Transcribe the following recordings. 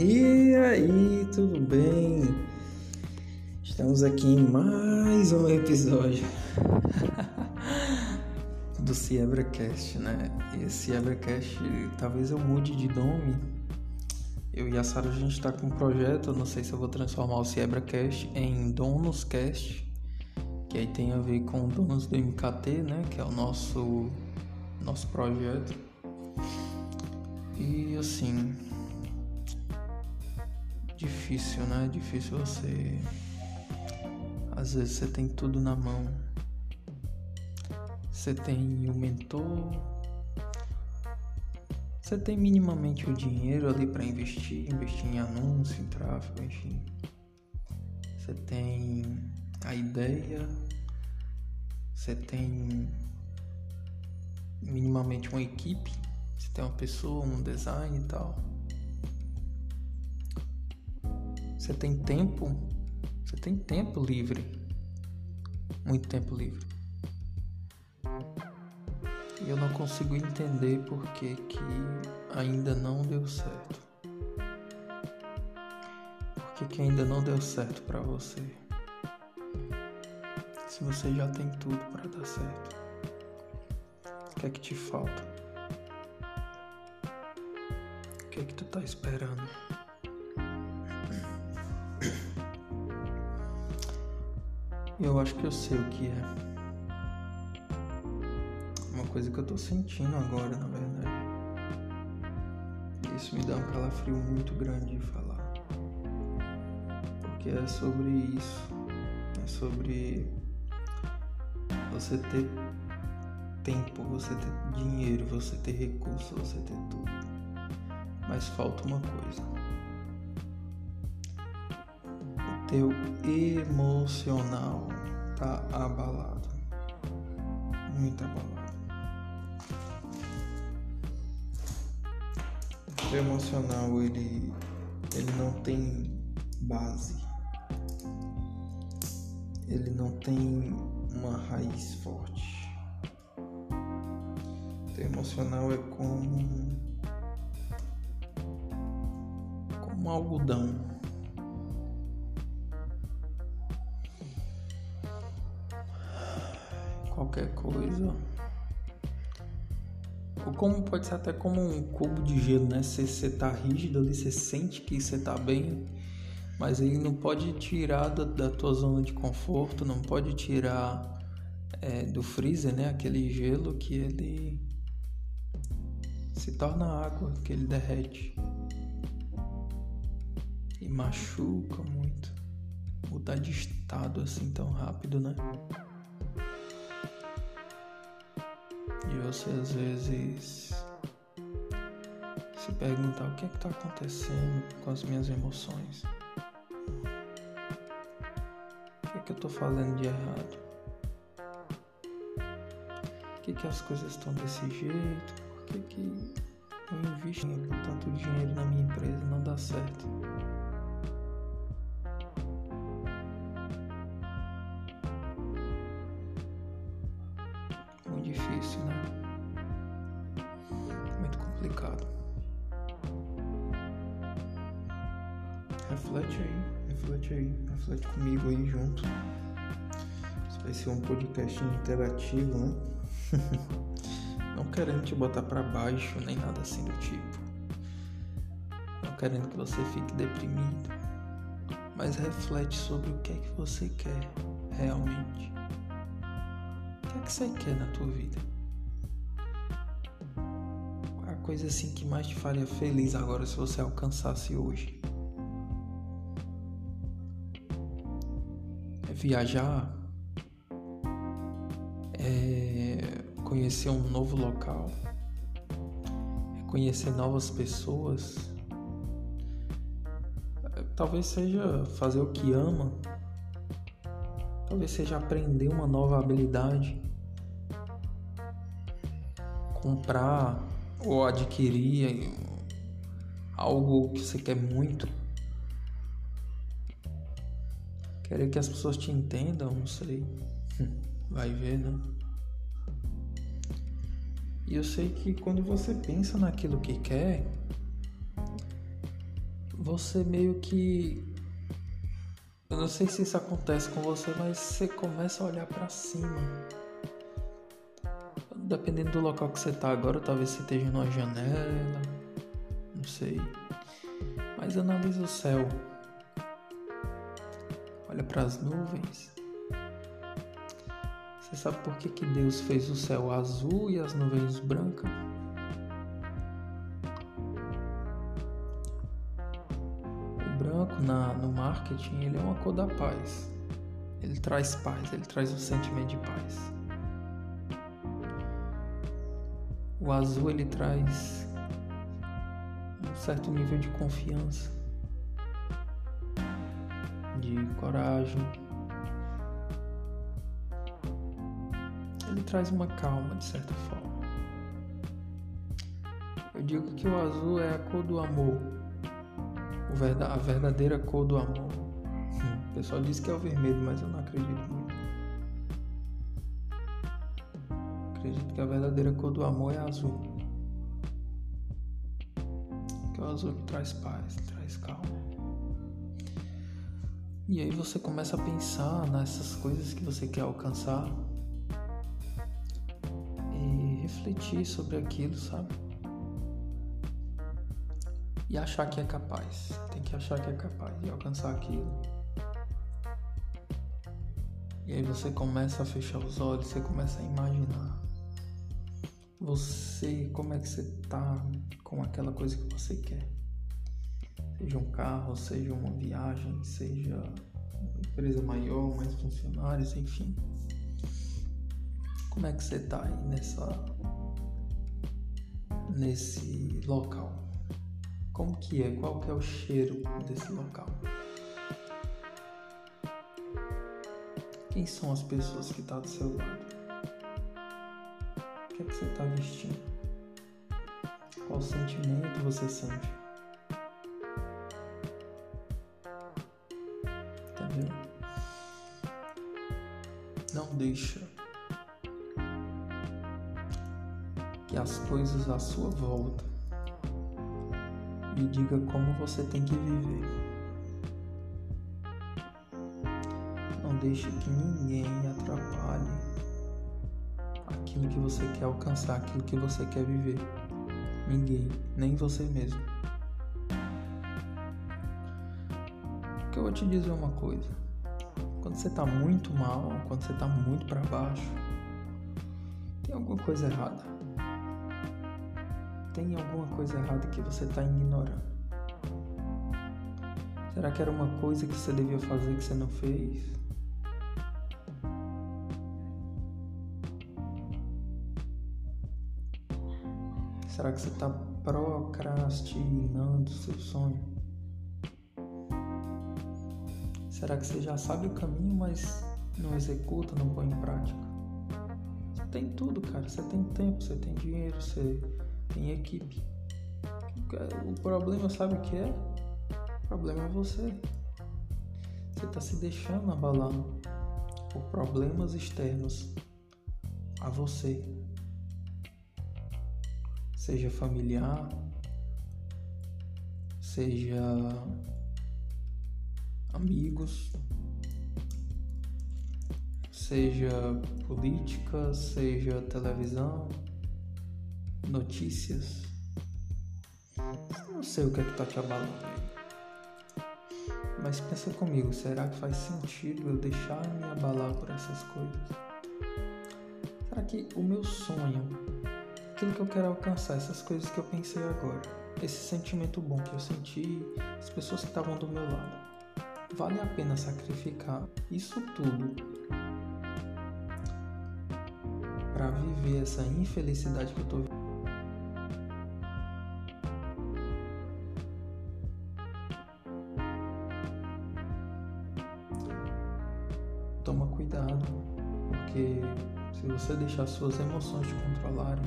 E aí, tudo bem? Estamos aqui em mais um episódio do Ciebracast, né? Esse Ciebracast, talvez eu mude de nome. Eu e a Sara, a gente tá com um projeto, não sei se eu vou transformar o Ciebracast em Donoscast, que aí tem a ver com Donos do MKT, né? Que é o nosso, nosso projeto. E assim, difícil, né? Difícil você. Às vezes você tem tudo na mão. Você tem o mentor. Você tem minimamente o dinheiro ali para investir, investir em anúncio, em tráfego, enfim. Você tem a ideia. Você tem minimamente uma equipe. Você tem uma pessoa, um design e tal. Você tem tempo? Você tem tempo livre. Muito tempo livre. E eu não consigo entender por que, que ainda não deu certo. Por que, que ainda não deu certo para você? Se você já tem tudo para dar certo. O que é que te falta? O que é que tu tá esperando? Eu acho que eu sei o que é. Uma coisa que eu tô sentindo agora, na verdade. Isso me dá um calafrio muito grande de falar. Porque é sobre isso. É sobre você ter tempo, você ter dinheiro, você ter recurso, você ter tudo. Mas falta uma coisa teu emocional tá abalado, muito abalado. O emocional ele ele não tem base, ele não tem uma raiz forte. O teu emocional é como como algodão qualquer coisa. Ou como pode ser até como um cubo de gelo, né? Você tá rígido ali, você sente que você tá bem, mas ele não pode tirar da, da tua zona de conforto, não pode tirar é, do freezer, né? Aquele gelo que ele se torna água, que ele derrete e machuca muito. Mudar de estado assim tão rápido, né? Você às vezes se perguntar o que é que está acontecendo com as minhas emoções. O que é que eu estou falando de errado? Por que, que as coisas estão desse jeito? Por que, que eu invisto tanto dinheiro na minha empresa e não dá certo? Vai ser um podcast interativo, né? Não querendo te botar para baixo nem nada assim do tipo. Não querendo que você fique deprimido. Mas reflete sobre o que é que você quer realmente que, é que você quer na tua vida? Qual a coisa assim que mais te faria feliz agora se você alcançasse hoje? É viajar? É conhecer um novo local? É conhecer novas pessoas? É, talvez seja fazer o que ama Talvez seja aprender uma nova habilidade, comprar ou adquirir algo que você quer muito. Querer que as pessoas te entendam, não sei. Vai ver, né? E eu sei que quando você pensa naquilo que quer, você meio que eu não sei se isso acontece com você, mas você começa a olhar para cima. Dependendo do local que você tá agora, talvez você esteja numa janela, não sei. Mas analisa o céu. Olha para as nuvens. Você sabe por que, que Deus fez o céu azul e as nuvens brancas? branco na, no marketing ele é uma cor da paz. Ele traz paz, ele traz um sentimento de paz. O azul ele traz um certo nível de confiança, de coragem. Traz uma calma de certa forma. Eu digo que o azul é a cor do amor a verdadeira cor do amor. O pessoal diz que é o vermelho, mas eu não acredito muito. Acredito que a verdadeira cor do amor é azul. Que o azul traz paz, traz calma. E aí você começa a pensar nessas coisas que você quer alcançar refletir sobre aquilo, sabe? e achar que é capaz. Tem que achar que é capaz de alcançar aquilo. E aí você começa a fechar os olhos, você começa a imaginar. Você, como é que você tá com aquela coisa que você quer? Seja um carro, seja uma viagem, seja uma empresa maior, mais funcionários, enfim. Como é que você tá aí nessa nesse local? Como que é? Qual que é o cheiro desse local? Quem são as pessoas que estão tá do seu lado? O que é que você está vestindo? Qual sentimento você sente? Entendeu? Não deixa que as coisas à sua volta e diga como você tem que viver. Não deixe que ninguém atrapalhe aquilo que você quer alcançar, aquilo que você quer viver. Ninguém, nem você mesmo. Porque eu vou te dizer uma coisa. Quando você tá muito mal, quando você tá muito para baixo, tem alguma coisa errada tem alguma coisa errada que você está ignorando? Será que era uma coisa que você devia fazer que você não fez? Será que você está procrastinando seu sonho? Será que você já sabe o caminho, mas não executa, não põe em prática? Você tem tudo, cara. Você tem tempo, você tem dinheiro, você tem equipe. O problema, sabe o que é? O problema é você. Você está se deixando abalar por problemas externos a você. Seja familiar, seja amigos, seja política, seja televisão, notícias. Não sei o que é que tá te abalando. Mas pensa comigo, será que faz sentido eu deixar me abalar por essas coisas? Será que o meu sonho, aquilo que eu quero alcançar, essas coisas que eu pensei agora, esse sentimento bom que eu senti, as pessoas que estavam do meu lado, vale a pena sacrificar isso tudo para viver essa infelicidade que eu tô vivendo? Toma cuidado, porque se você deixar suas emoções te controlarem,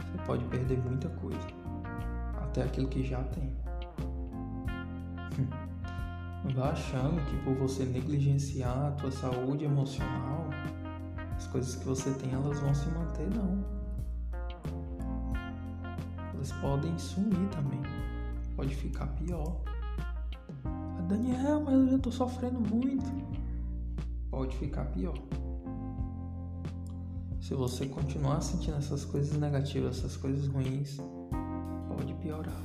você pode perder muita coisa, até aquilo que já tem. Não vá achando que por você negligenciar a tua saúde emocional, as coisas que você tem elas vão se manter, não. elas podem sumir também. Pode ficar pior. Daniel, mas eu já tô sofrendo muito. Pode ficar pior. Se você continuar sentindo essas coisas negativas, essas coisas ruins, pode piorar.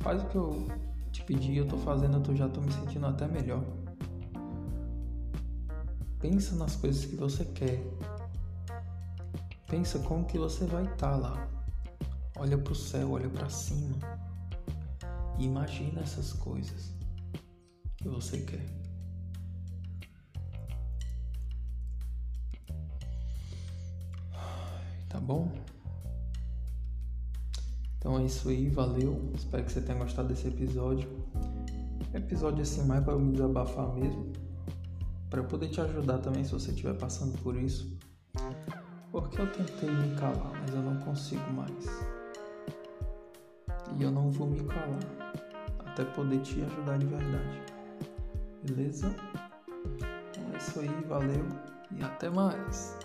Faz o que eu te pedi, eu tô fazendo, eu já tô me sentindo até melhor. Pensa nas coisas que você quer. Pensa como que você vai estar tá lá. Olha para o céu, olha para cima. Imagina essas coisas que você quer. Tá bom? Então é isso aí, valeu. Espero que você tenha gostado desse episódio. Episódio assim mais para me desabafar mesmo para poder te ajudar também se você estiver passando por isso. Porque eu tentei me calar, mas eu não consigo mais. E eu não vou me calar até poder te ajudar de verdade. Beleza? Então é isso aí, valeu e até mais.